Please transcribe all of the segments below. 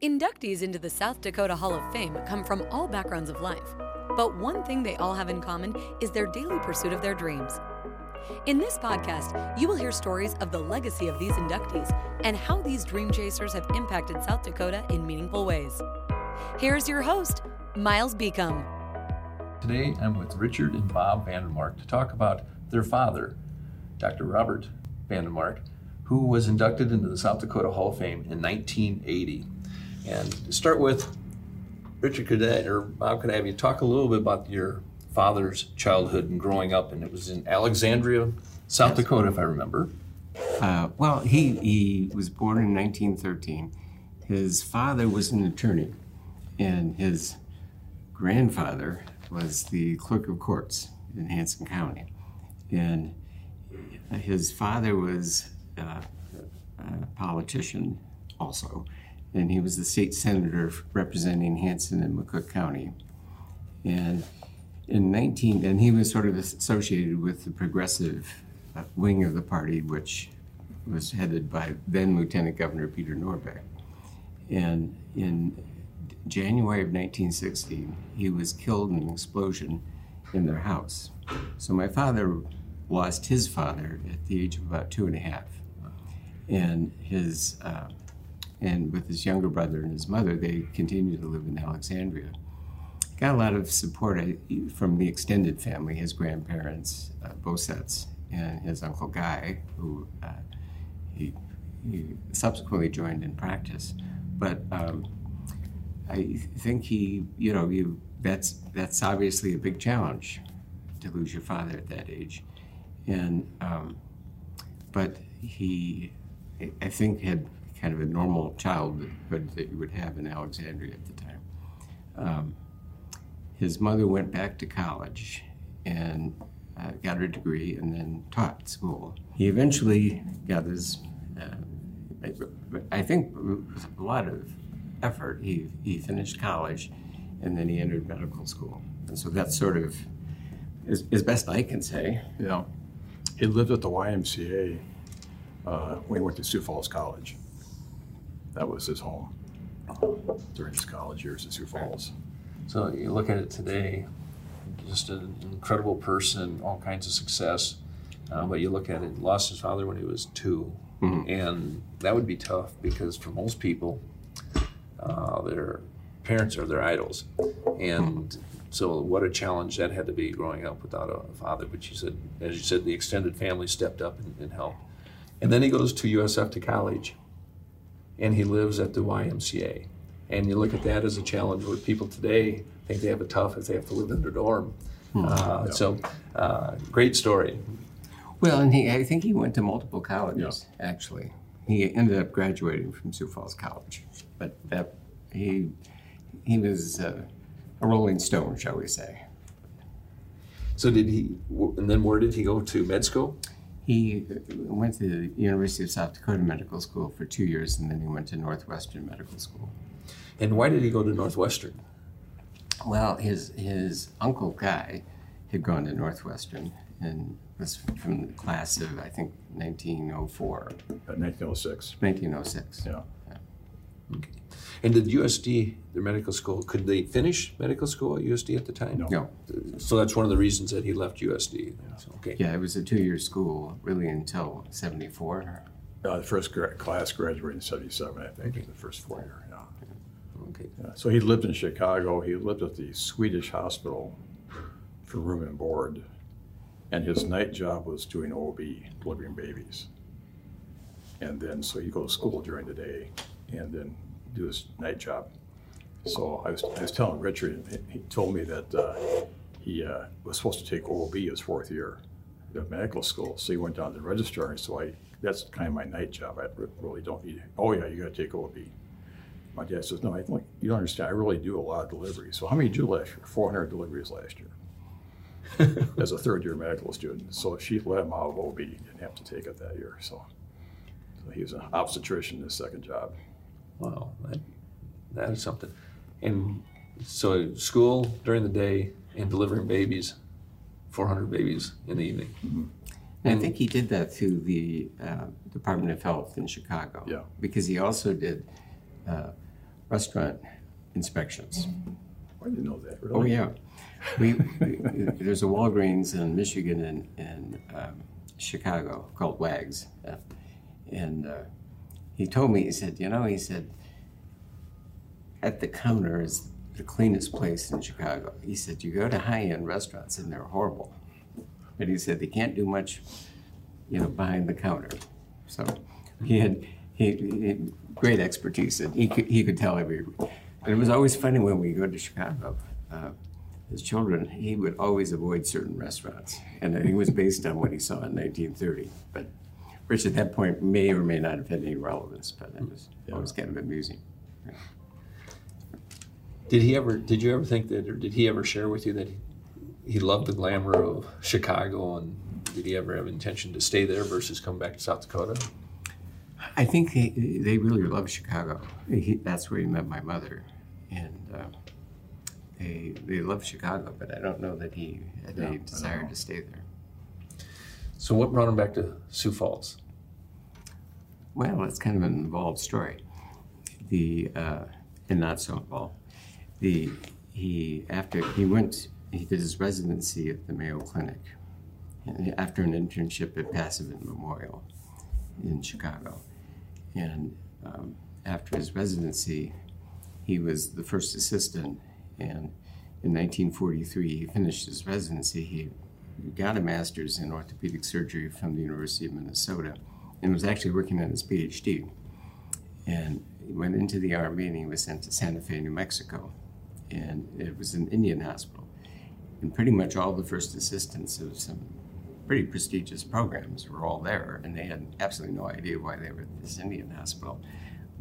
Inductees into the South Dakota Hall of Fame come from all backgrounds of life, but one thing they all have in common is their daily pursuit of their dreams. In this podcast, you will hear stories of the legacy of these inductees and how these dream chasers have impacted South Dakota in meaningful ways. Here's your host, Miles Beacom. Today, I'm with Richard and Bob Van Demark to talk about their father, Dr. Robert Van Demark, who was inducted into the South Dakota Hall of Fame in 1980. And to start with, Richard, could I, or Bob, could I have you talk a little bit about your father's childhood and growing up? And it was in Alexandria, South Dakota, if I remember. Uh, well, he, he was born in 1913. His father was an attorney, and his grandfather was the clerk of courts in Hanson County. And his father was uh, a politician also, and he was the state senator representing Hanson and McCook County. And in 19, and he was sort of associated with the progressive uh, wing of the party, which was headed by then Lieutenant Governor Peter Norbeck. And in January of 1960, he was killed in an explosion in their house. So my father lost his father at the age of about two and a half. And his uh, and with his younger brother and his mother, they continued to live in Alexandria. Got a lot of support from the extended family, his grandparents, uh, and his uncle Guy, who uh, he, he, subsequently joined in practice. But um, I think he, you know, you that's that's obviously a big challenge to lose your father at that age, and um, but he, I think, had kind of a normal childhood that you would have in Alexandria at the time. Um, his mother went back to college and uh, got her degree and then taught school. He eventually got his, uh, I think, a lot of effort, he, he finished college and then he entered medical school. And so that's sort of, as, as best I can say. Yeah. He lived at the YMCA uh, when he went to Sioux Falls College. That was his home during his college years at Sioux Falls. So you look at it today, just an incredible person, all kinds of success. Uh, but you look at it, lost his father when he was 2 mm-hmm. and that would be tough because for most people, uh, their parents are their idols, and so what a challenge that had to be growing up without a father. But you said, as you said, the extended family stepped up and, and helped. And then he goes to USF to college, and he lives at the YMCA. And you look at that as a challenge where people today think they have it tough if they have to live in their dorm. Hmm. Uh, yeah. So, uh, great story. Well, and he, I think he went to multiple colleges, yeah. actually. He ended up graduating from Sioux Falls College, but that he he was uh, a rolling stone, shall we say. So did he? And then where did he go to med school? He went to the University of South Dakota Medical School for two years, and then he went to Northwestern Medical School. And why did he go to Northwestern? Well, his his uncle Guy had gone to Northwestern and was from the class of I think 1904. Uh, 1906. 1906. Yeah. Okay. And did USD, their medical school, could they finish medical school at USD at the time? No. no. So that's one of the reasons that he left USD. So, okay. Yeah, it was a two-year school, really until '74. Uh, the first gra- class graduated in '77, I think, okay. the first four year. Yeah. Okay. Yeah. So he lived in Chicago. He lived at the Swedish hospital for room and board, and his night job was doing OB, delivering babies. And then, so he'd go to school during the day, and then do his night job. So I was, I was telling Richard, he told me that uh, he uh, was supposed to take OB his fourth year of medical school. So he went down to the registrar, and so I that's kind of my night job. I really don't need. It. Oh yeah, you got to take OB. My dad says, no, I don't, you don't understand. I really do a lot of deliveries. So how many did you last year? 400 deliveries last year as a third year medical student. So she let him out of OB. He didn't have to take it that year. So, so he was an obstetrician in his second job. Wow, that, that is something. And so school during the day and delivering babies, 400 babies in the evening. Mm-hmm. And I think he did that through the uh, Department of Health in Chicago. Yeah. Because he also did uh, restaurant inspections. I didn't know that, really. Oh yeah, we, we there's a Walgreens in Michigan and in um, Chicago called Wags, uh, and uh, he told me he said, you know, he said at the counter is the cleanest place in Chicago. He said you go to high end restaurants and they're horrible, but he said they can't do much, you know, behind the counter. So he had he, he had great expertise and he could, he could tell every. And it was always funny when we go to Chicago. Uh, his children, he would always avoid certain restaurants, and it was based on what he saw in 1930. But which at that point may or may not have had any relevance, but it was always kind of amusing. Did he ever? Did you ever think that, or did he ever share with you that he, he loved the glamour of Chicago, and did he ever have intention to stay there versus come back to South Dakota? I think they, they really loved Chicago. He, that's where he met my mother, and uh, they they loved Chicago. But I don't know that he had Yeah, any desire to stay there. So what brought him back to Sioux Falls? Well, it's kind of an involved story. The uh, and not so involved. The he after he went he did his residency at the Mayo Clinic, and after an internship at Passavant Memorial in Chicago, and um, after his residency, he was the first assistant. And in 1943, he finished his residency. He got a master's in orthopedic surgery from the University of Minnesota and was actually working on his PhD. And he went into the Army and he was sent to Santa Fe, New Mexico. And it was an Indian hospital. And pretty much all the first assistants of some pretty prestigious programs were all there, and they had absolutely no idea why they were at this Indian hospital.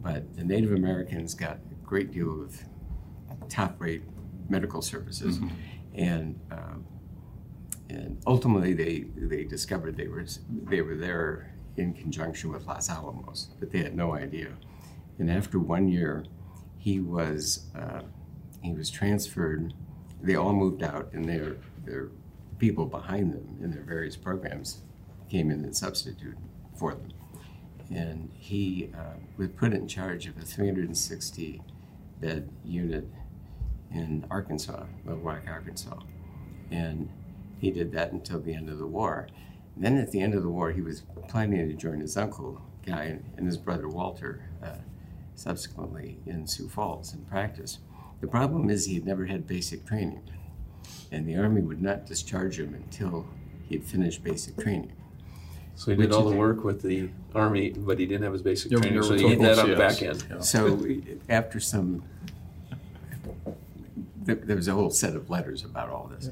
But the Native Americans got a great deal of top rate medical services. And um, and ultimately they they discovered they were they were there in conjunction with Los Alamos, but they had no idea. And after one year, he was uh, he was transferred. They all moved out, and their their people behind them in their various programs came in and substituted for them. And he uh, was put in charge of a 360 bed unit in Arkansas, Little Rock, Arkansas. And he did that until the end of the war. then at the end of the war, he was planning to join his uncle, Guy, and his brother Walter, uh, subsequently in Sioux Falls in practice. The problem is he had never had basic training, and the Army would not discharge him until he had finished basic training. So he did Which all the work with the army, but he didn't have his basic Yeah, training, so he took hit that on the back end. Yeah. So after some, there, there was a whole set of letters about all this.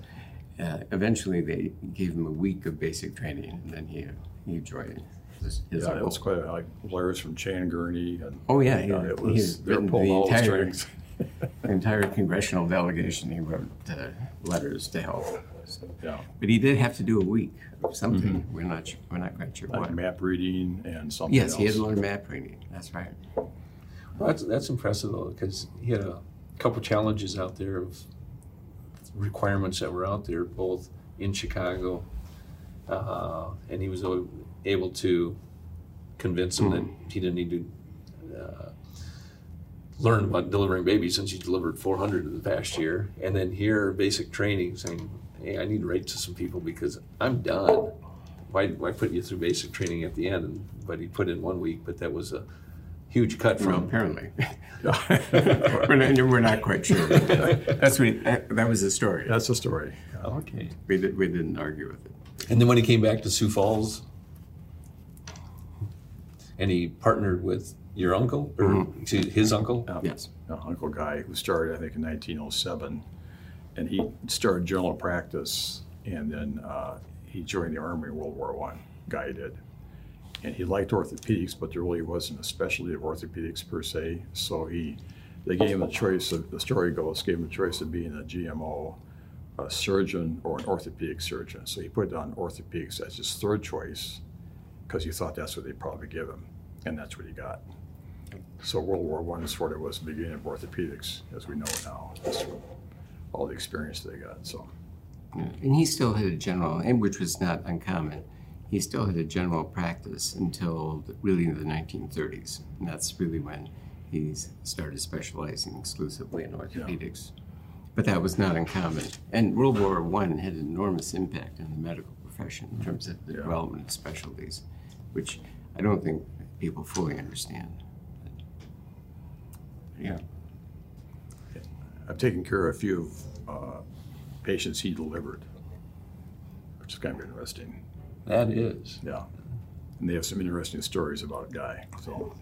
Uh, eventually, they gave him a week of basic training, and then he he joined his, his Yeah, it was quite, like lawyers from Chan Gurney and. Oh yeah, he, Yeah, it he was, they were pulling the all the entire, strings. the entire congressional delegation. He wrote uh, letters to help. So- Yeah, but he did have to do a week of something. We're not we're not quite sure like what. map reading and something Yes, he had learned map reading. That's right. Well, that's, that's impressive though, because he had a couple challenges out there of requirements that were out there, both in Chicago, uh, and he was able to convince him that he didn't need to uh, learn about delivering babies since he delivered 400 in the past year, and then here basic training, saying, "Hey, I need to write to some people because I'm done." Why, why put you through basic training at the end? But he put in one week, but that was a huge cut Well, from apparently. we're, not, we're not quite sure. That's what, that, that was the story. That's the story. Okay. We, did, we didn't argue with it. And then when he came back to Sioux Falls, and he partnered with your uncle, or excuse his uncle. Yeah. Yes. Uh, Uncle Guy, who started, I think, in 1907, and he started general practice, and then uh, he joined the Army in World War One. Guy did, and he liked orthopedics, but there really wasn't a specialty of orthopedics per se. So he, they gave him a choice. Of, the story goes, gave him a choice of being a GMO, a surgeon, or an orthopedic surgeon. So he put down orthopedics as his third choice, because he thought that's what they'd probably give him, and that's what he got. So World War One sort of was the beginning of orthopedics, as we know it now. All the experience they got. So And he still had a general, and which was not uncommon, he still had a general practice until the, really the 1930s. And that's really when he started specializing exclusively in orthopedics. But that was not uncommon. And World War One had an enormous impact on the medical profession in terms of the Yeah. development of specialties, which I don't think people fully understand. Yeah. I've taken care of a few uh, patients he delivered, which is kind of interesting. That is. Yeah. And they have some interesting stories about Guy. So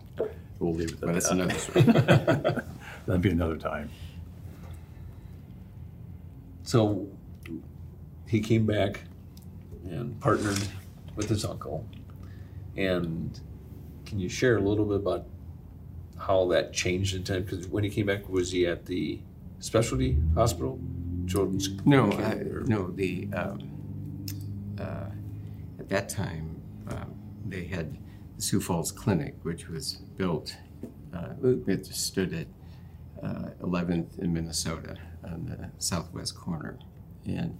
we'll leave it at Well, that's that. another story. That'd be another time. So he came back and partnered with his uncle. And can you share a little bit about how that changed in time? Because when he came back, was he at the specialty hospital, children's? No, I, no. The um, uh, at that time um, they had the Sioux Falls Clinic, which was built. Uh, it stood at uh, 11th in Minnesota on the southwest corner, and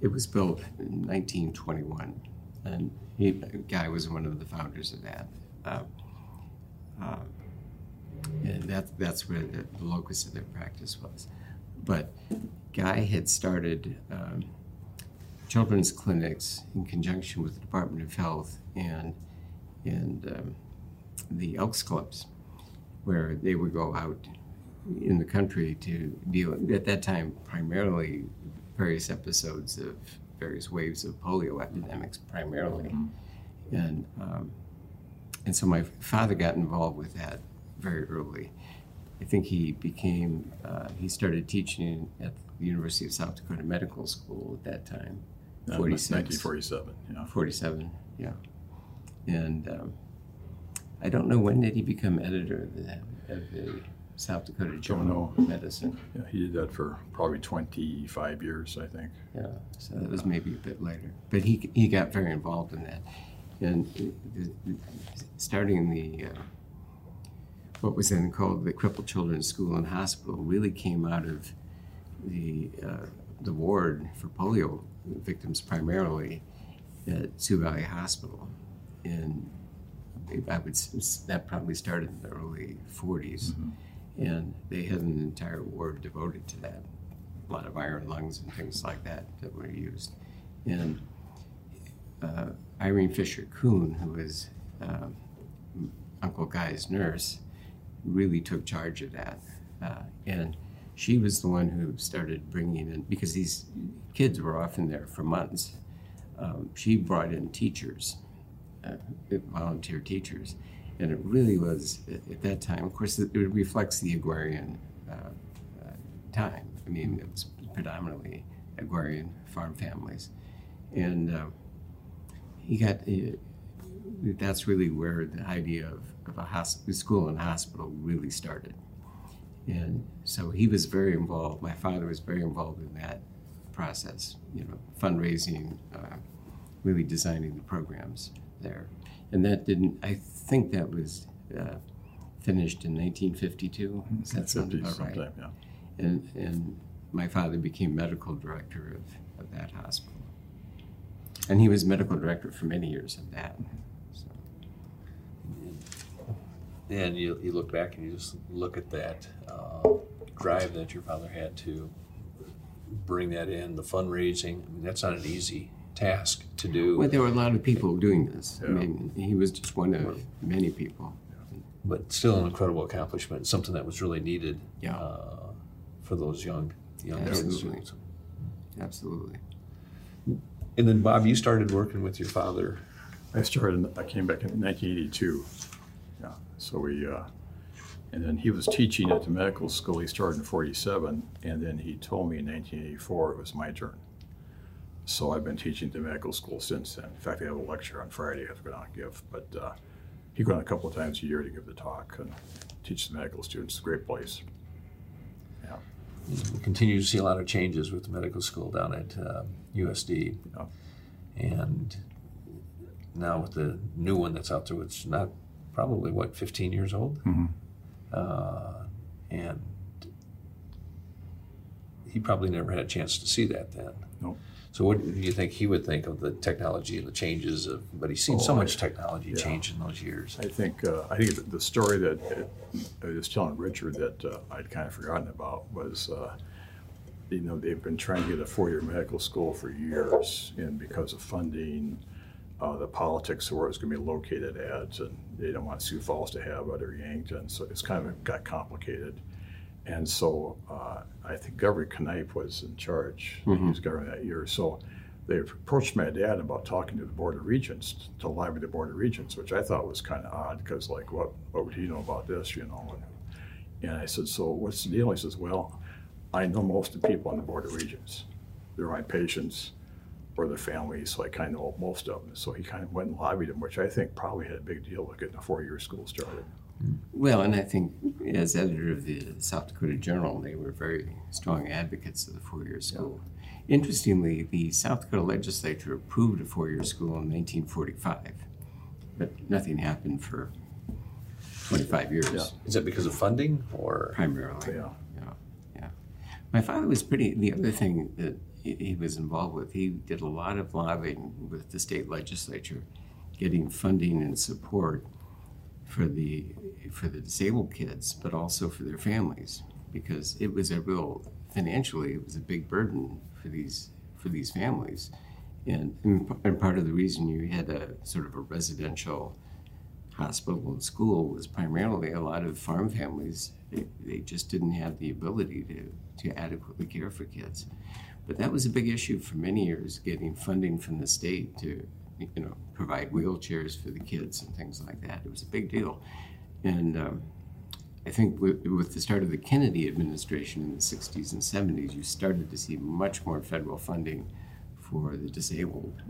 it was built in 1921. And he, Guy was one of the founders of that. Uh, uh, and that, that's where the, the locus of their practice was. But Guy had started um, children's clinics in conjunction with the Department of Health and and um, the Elks Clubs, where they would go out in the country to deal at that time primarily various episodes of various waves of polio epidemics primarily, and um, and so my father got involved with that very early. I think he became, uh, he started teaching at the University of South Dakota Medical School at that time, 46. 1947. Yeah. 47, yeah. And um, I don't know when did he become editor of the, of the South Dakota Journal of Medicine. yeah. He did that for probably 25 years, I think. Yeah, so that was maybe a bit later. But he, he got very involved in that. And starting the, uh, what was then called the Crippled Children's School and Hospital, really came out of the, uh, the ward for polio victims primarily at Sioux Valley Hospital. And I would, that probably started in the early 40s. And they had an entire ward devoted to that a lot of iron lungs and things like that that were used. And uh, Irene Fisher Kuhn, who was um, Uncle Guy's nurse, really took charge of that. Uh, and she was the one who started bringing in, because these kids were often there for months, um, she brought in teachers, uh, volunteer teachers. And it really was, at at that time, of course, it, reflects the agrarian uh, uh, time. I mean, it was predominantly agrarian farm families. And uh, he got, uh, that's really where the idea of, of a school and hospital really started. And so he was very involved. My father was very involved in that process, you know, fundraising, uh, really designing the programs there. And that didn't, I think that was uh, finished in 1952. Does that sound 50 about right? yeah. And, and my father became medical director of, of that hospital. And he was medical director for many years of that. So, And you, you look back and you just look at that uh, drive that your father had to bring that in, the fundraising. I mean, that's not an easy task to do, well, there were a lot of people doing this. I mean, he was just one of many people. but still an incredible accomplishment. Something that was really needed Yeah. uh, for those young young kids. Absolutely. Absolutely. And then Bob, you started working with your father. I started, I came back in 1982. So we, uh, and then he was teaching at the medical school. He started in 47, and then he told me in 1984 it was my turn. So I've been teaching at the medical school since then. In fact, I have a lecture on Friday I have to go down and give, but uh, he goes a couple of times a year to give the talk and teach the medical students. It's a great place. Yeah. We continue to see a lot of changes with the medical school down at uh, USD, Yeah. and now with the new one that's out there, it's not probably what 15 years old, Mhm. uh, and he probably never had a chance to see that then. Nope. So what do you think he would think of the technology and the changes of? But he's seen so Oh, much I- technology yeah. change in those years. I think uh, I think the- the story that it, I was telling Richard that uh, I'd kind of forgotten about was, uh, you know, they've been trying to get a four-year medical school for years, and because of funding, uh, the politics of where it's going to be located at, and they don't want Sioux Falls to have it or Yankton, so it's kind of got complicated. And so uh, I think Governor Kneip was in charge. He was governor that year. So they approached my dad about talking to the Board of Regents, to lobby the Board of Regents, which I thought was kind of odd because, like, what, what would he know about this, you know? And, and I said, So what's the deal? He says, Well, I know most of the people on the Board of Regents. They're my patients or their families, so I kind of know most of them. So he kind of went and lobbied them, which I think probably had a big deal with getting a four year school started. Well, and I think as editor of the South Dakota Journal, they were very strong advocates of the four year school. Interestingly, the South Dakota legislature approved a four year school in 1945, but nothing happened for 25 years, Yeah. Is that because of funding or? primarily. Yeah. Yeah, yeah. My father was pretty. The other thing that he, was involved with, he did a lot of lobbying with the state legislature, getting funding and support for the for the disabled kids, but also for their families, because it was a real financially it was a big burden for these for these families, and and, and part of the reason you had a sort of a residential hospital and school was primarily a lot of farm families. They, they just didn't have the ability to, to adequately care for kids. But that was a big issue for many years, getting funding from the state to, you know, provide wheelchairs for the kids and things like that. It was a big deal. And um, I think with, with the start of the Kennedy administration in the 60s and 70s, you started to see much more federal funding for the disabled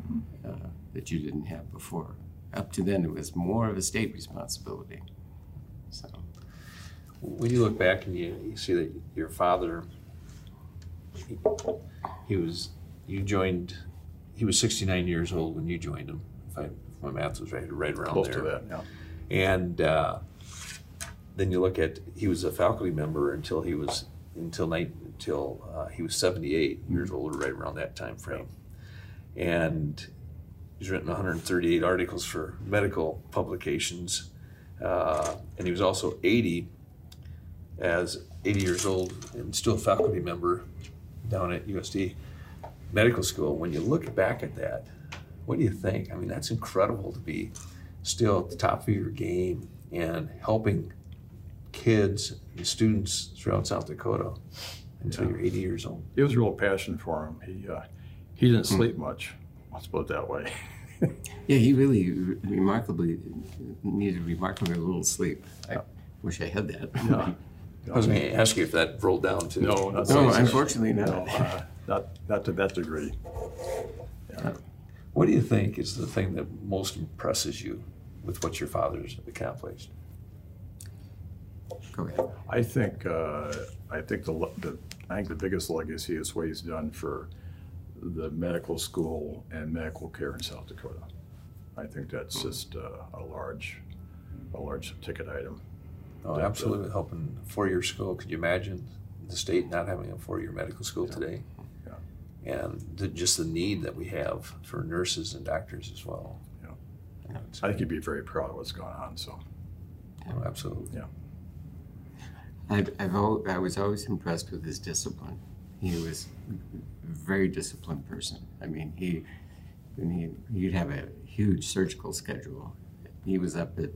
uh, that you didn't have before. Up to then, it was more of a state responsibility. So, When you look back and you, you see that your father, he, was, you joined, he was 69 years old when you joined him, if, I, if my math was right, right around Close there. to that, yeah. And uh, then you look at, he was a faculty member until he was, until night, until uh, he was 78 years old, right around that time frame. And he's written 138 articles for medical publications. Uh, and he was also 80 as 80 years old and still a faculty member down at USD Medical School. When you look back at that, what do you think? I mean, that's incredible to be still at the top of your game and helping kids and students throughout South Dakota until Yeah. you're 80 years old. It was a real passion for him. He uh, he didn't sleep much. Let's put it that way. yeah, he really remarkably needed remarkably little sleep. I wish I had that. Yeah. I was going to ask you if that rolled down to No, not No, unfortunately not. No, uh, not not to that degree. What do you think is the thing that most impresses you with what your father's accomplished? Go ahead. I think uh, I think the, the I think the biggest legacy is what he's done for the medical school and medical care in South Dakota. I think that's just uh, a large a large ticket item. Oh, That, uh, absolutely. Helping four-year school. Could you imagine the state not having a four-year medical school today? Yeah. And the, just the need that we have for nurses and doctors as well. Yeah. Yeah, I think you'd be very proud of what's going on. So oh, absolutely. I've, I've al- I was always impressed with his discipline. He was a very disciplined person. I mean, he, when he he'd have a huge surgical schedule. He was up at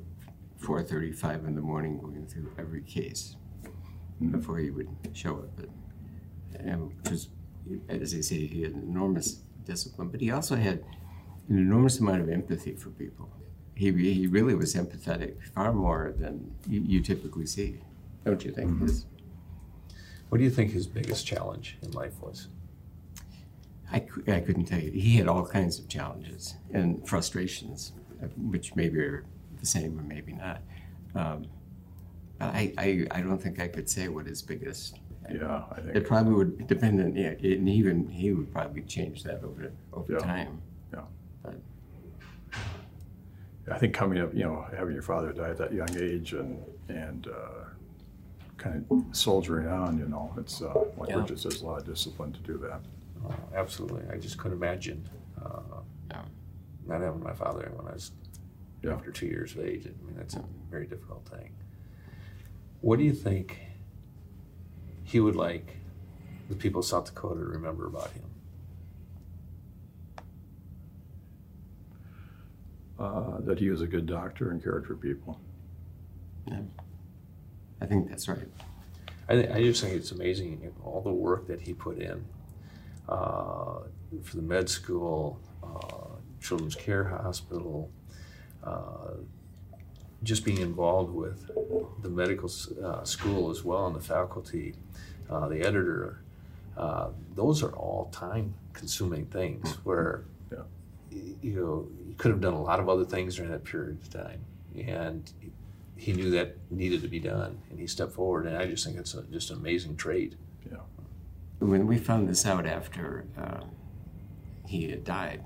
4:35 in the morning going through every case before he would show up. But, and just as I say, he had enormous discipline, but he also had an enormous amount of empathy for people. He, he really was empathetic, far more than you, you typically see, don't you think? His- What do you think his biggest challenge in life was? I, I couldn't tell you. He had all kinds of challenges and frustrations, uh, which maybe are the same or maybe not. Um, but I, I, I don't think I could say what his biggest. yeah, I think It probably would depend on, yeah, and even he would probably change that over over Yeah. time. Yeah. But I think coming up, you know, having your father die at that young age and and uh, kind of soldiering on, you know, it's uh, like Yeah. Richard says, a lot of discipline to do that. Oh, absolutely. I just couldn't imagine uh, Yeah. not having my father when I was Yeah. after two years of age. I mean, that's a very difficult thing. What do you think he would like the people of South Dakota to remember about him? Uh, that he was a good doctor and cared for people. Yeah. I think that's right. I, th- I just think it's amazing you know, all the work that he put in uh, for the med school, uh, Children's Care Hospital, uh, just being involved with the medical uh, school as well and the faculty, uh, the editor. Uh, those are all time consuming things where Yeah. you know you could have done a lot of other things during that period of time and he knew that needed to be done and he stepped forward and i just think it's a, just an amazing trait Yeah. When we found this out after uh, he had died,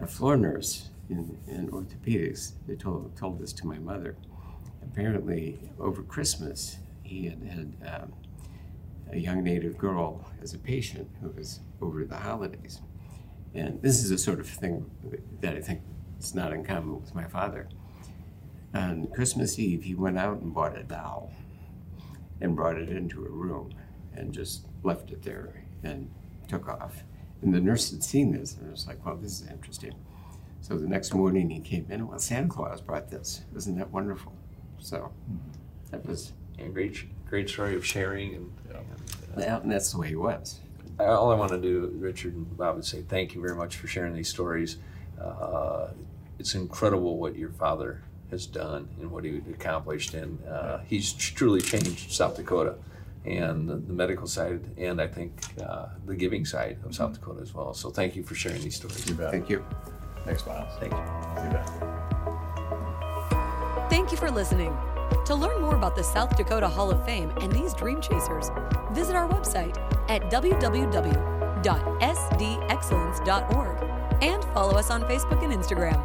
a floor nurse in, in orthopedics they told, told this to my mother. Apparently, over Christmas, he had had um, a young native girl as a patient who was over the holidays. And this is a sort of thing that I think is not uncommon with my father. On Christmas Eve, he went out and bought a doll and brought it into a room and just left it there and took off. And the nurse had seen this and was like, well, this is interesting. So the next morning he came in, and well, Santa Claus brought this. Isn't that wonderful? So that was, a great great story of sharing and, Yeah. and well, and that's the way he was. uh, all i want to do richard and bob is say thank you very much for sharing these stories uh, it's incredible what your father has done and what he accomplished and uh, he's truly changed south dakota and the, the medical side and i think uh, the giving side of south dakota as well so thank you for sharing these stories You bet. Thank you. Thanks, Miles. thank you You bet. Thank you for listening. To learn more about the South Dakota Hall of Fame and these dream chasers, visit our website at www.sdexcellence.org and follow us on Facebook and Instagram.